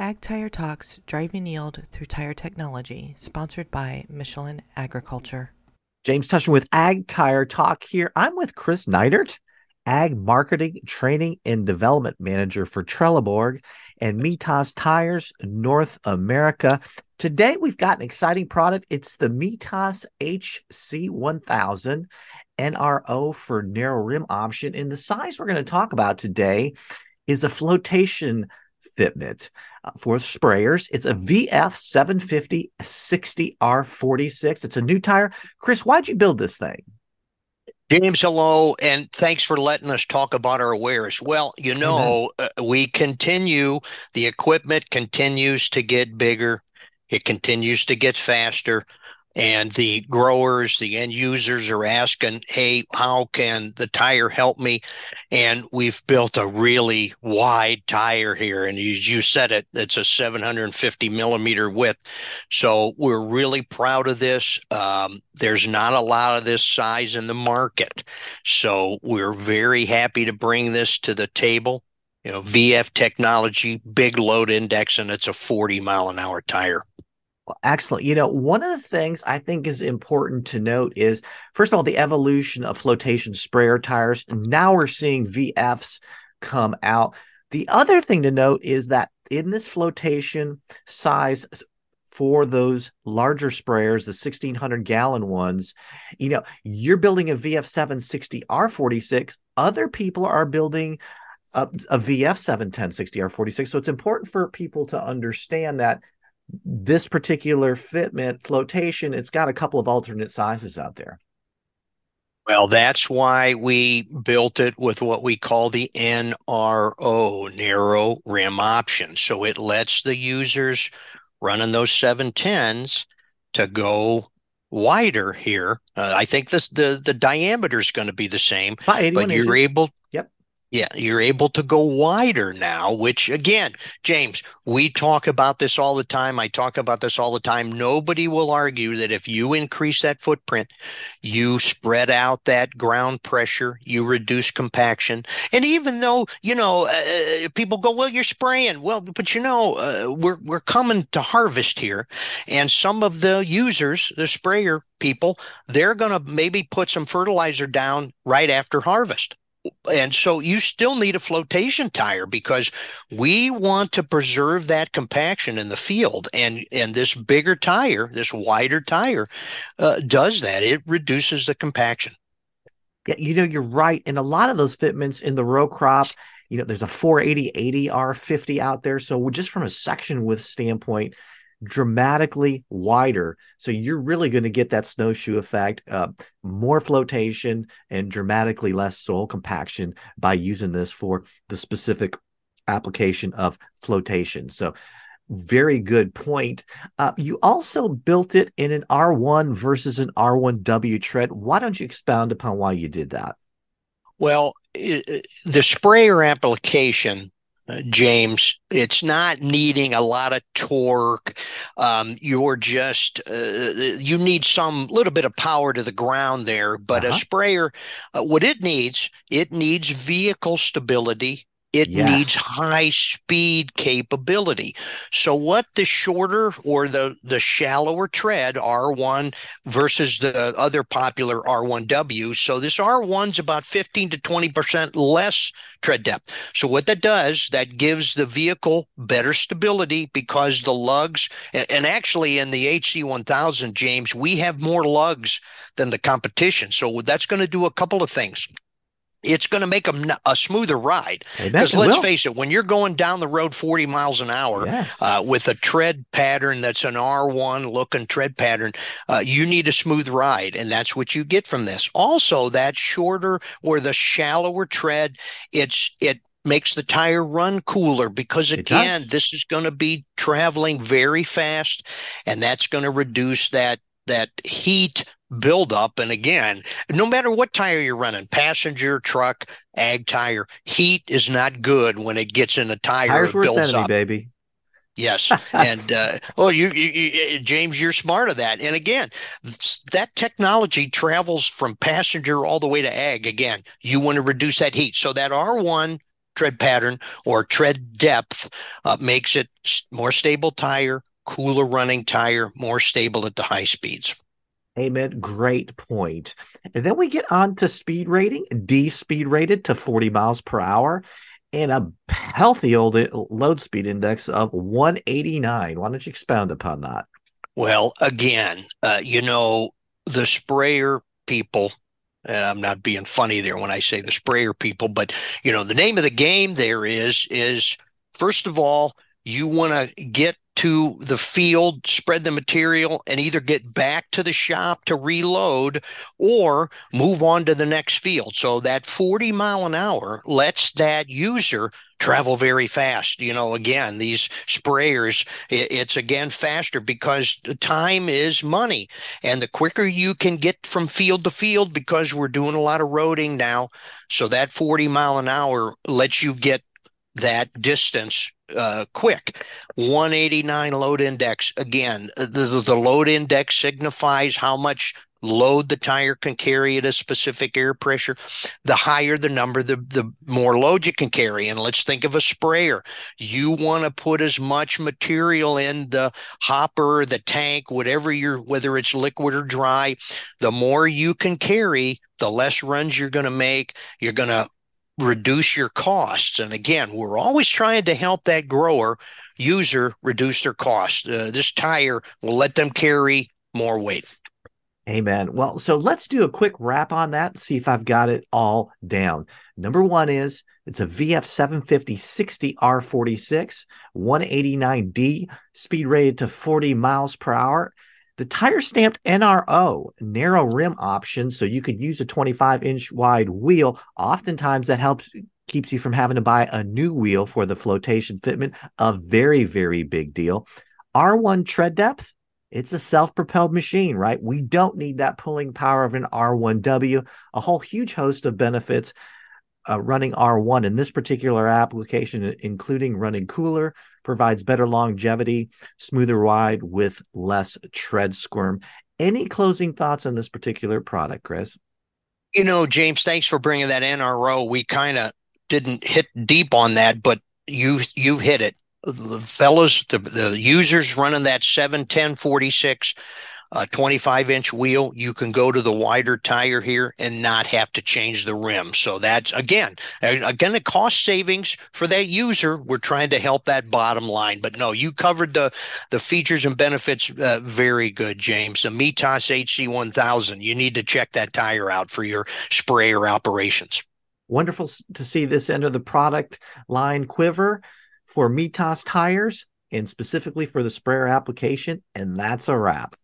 Ag Tire Talks Driving Yield Through Tire Technology, sponsored by Michelin Agriculture. James Tushin with Ag Tire Talk here. I'm with Chris Neidert, Ag Marketing, Training, and Development Manager for Trelleborg and Mitas Tires North America. Today, we've got an exciting product. It's the Mitas HC1000 NRO for narrow rim option. And the size we're going to talk about today is a flotation fitment uh, for sprayers. It's a VF 750 60R46. It's a new tire. Chris, why'd you build this thing? James, hello, and thanks for letting us talk about our wares. Well, you know, uh, we continue, the equipment continues to get bigger, it continues to get faster and the growers, the end users are asking, hey, how can the tire help me? And we've built a really wide tire here. And as you said it, it's a 750 millimeter width. So we're really proud of this. Um, there's not a lot of this size in the market. So we're very happy to bring this to the table. You know, VF technology, big load index, and it's a 40 mile an hour tire. Excellent. You know, one of the things I think is important to note is, first of all, the evolution of flotation sprayer tires. Now we're seeing VFs come out. The other thing to note is that in this flotation size for those larger sprayers, the 1600 gallon ones, you know, you're building a VF760 R46. Other people are building a, a VF 71060 R46. So it's important for people to understand that this particular fitment flotation, it's got a couple of alternate sizes out there. Well, that's why we built it with what we call the NRO, narrow rim option. So it lets the users running those 710s to go wider here. Uh, I think this the the diameter is going to be the same, but you're able Yep. Yeah, you're able to go wider now, which again, James, we talk about this all the time. I talk about this all the time. Nobody will argue that if you increase that footprint, you spread out that ground pressure, you reduce compaction. And even though, you know, uh, people go, well, you're spraying. Well, but you know, uh, we're, we're coming to harvest here. And some of the users, the sprayer people, they're going to maybe put some fertilizer down right after harvest and so you still need a flotation tire because we want to preserve that compaction in the field. And and this bigger tire this wider tire uh, does that. It reduces the compaction. Yeah you know you're right. And a lot of those fitments in the row crop you know there's a 480 80 r50 out there. So just from a section width standpoint dramatically wider. So you're really going to get that snowshoe effect, uh, more flotation and dramatically less soil compaction by using this for the specific application of flotation. So very good point. Uh, you also built it in an R1 versus an R1W tread. Why don't you expound upon why you did that? Well, it, the sprayer application James. It's not needing a lot of torque. Um, you're just uh, you need some little bit of power to the ground there. But uh-huh. a sprayer, uh, what it needs, it needs vehicle stability it yes. needs high speed capability. So what the shorter or the the shallower tread R1 versus the other popular R1W. So this R1's about 15 to 20% less tread depth. So what that does, that gives the vehicle better stability because the lugs and actually in the HC1000 James, we have more lugs than the competition. So that's going to do a couple of things it's going to make a, a smoother ride. Because let's will. face it, when you're going down the road 40 miles an hour yes. uh, with a tread pattern that's an R1 looking tread pattern, uh, you need a smooth ride. And that's what you get from this. Also, that shorter or the shallower tread, it's, it, makes the tire run cooler because again this is going to be traveling very fast and that's going to reduce that that heat buildup. And again, no matter what tire you're running, passenger, truck, ag tire, heat is not good when it gets in a tire. Tires builds enemy, up. baby. Yes, and uh, well, you, you, you, James, you're smart of that. And again, that technology travels from passenger all the way to ag. Again, you want to reduce that heat, so that R1 tread pattern or tread depth uh, makes it more stable tire, cooler running tire, more stable at the high speeds. Amen. Great point. And then we get on to speed rating, D speed rated to 40 miles per hour and a healthy old load speed index of 189. Why don't you expound upon that? Well, again, uh, you know, the sprayer people, and I'm not being funny there when I say the sprayer people, but you know, the name of the game there is is first of all, you want to get to the field, spread the material, and either get back to the shop to reload or move on to the next field. So that 40 mile an hour lets that user travel very fast. You know, again, these sprayers, it's again faster because time is money. And the quicker you can get from field to field, because we're doing a lot of roading now, so that 40 mile an hour lets you get that distance uh, quick. 189 load index. Again, the, the load index signifies how much load the tire can carry at a specific air pressure. The higher the number, the, the more load you can carry. And let's think of a sprayer. You want to put as much material in the hopper, the tank, whatever you're, whether it's liquid or dry, the more you can carry, the less runs you're going to make. You're going to reduce your costs. And again, we're always trying to help that grower user reduce their costs. Uh, this tire will let them carry more weight. Amen. Well, so let's do a quick wrap on that, see if I've got it all down. Number one is it's a VF 750 60 R46, 189D, speed rated to 40 miles per hour. The tire stamped NRO, narrow rim option, so you could use a 25 inch wide wheel. Oftentimes, that helps keeps you from having to buy a new wheel for the flotation fitment. A very, very big deal. R1 tread depth, it's a self propelled machine, right? We don't need that pulling power of an R1W, a whole huge host of benefits uh, running R1 in this particular application, including running cooler, provides better longevity, smoother ride with less tread squirm. Any closing thoughts on this particular product, Chris? You know, James, thanks for bringing that NRO. We kind of didn't hit deep on that, but you you've hit it. The fellows, the, the users running that 71046 a 25 inch wheel, you can go to the wider tire here and not have to change the rim. So that's again, again, the cost savings for that user. We're trying to help that bottom line, but no, you covered the the features and benefits uh, very good, James. The Mitas HC1000, you need to check that tire out for your sprayer operations. Wonderful to see this end of the product line quiver for Mitas tires and specifically for the sprayer application. And that's a wrap.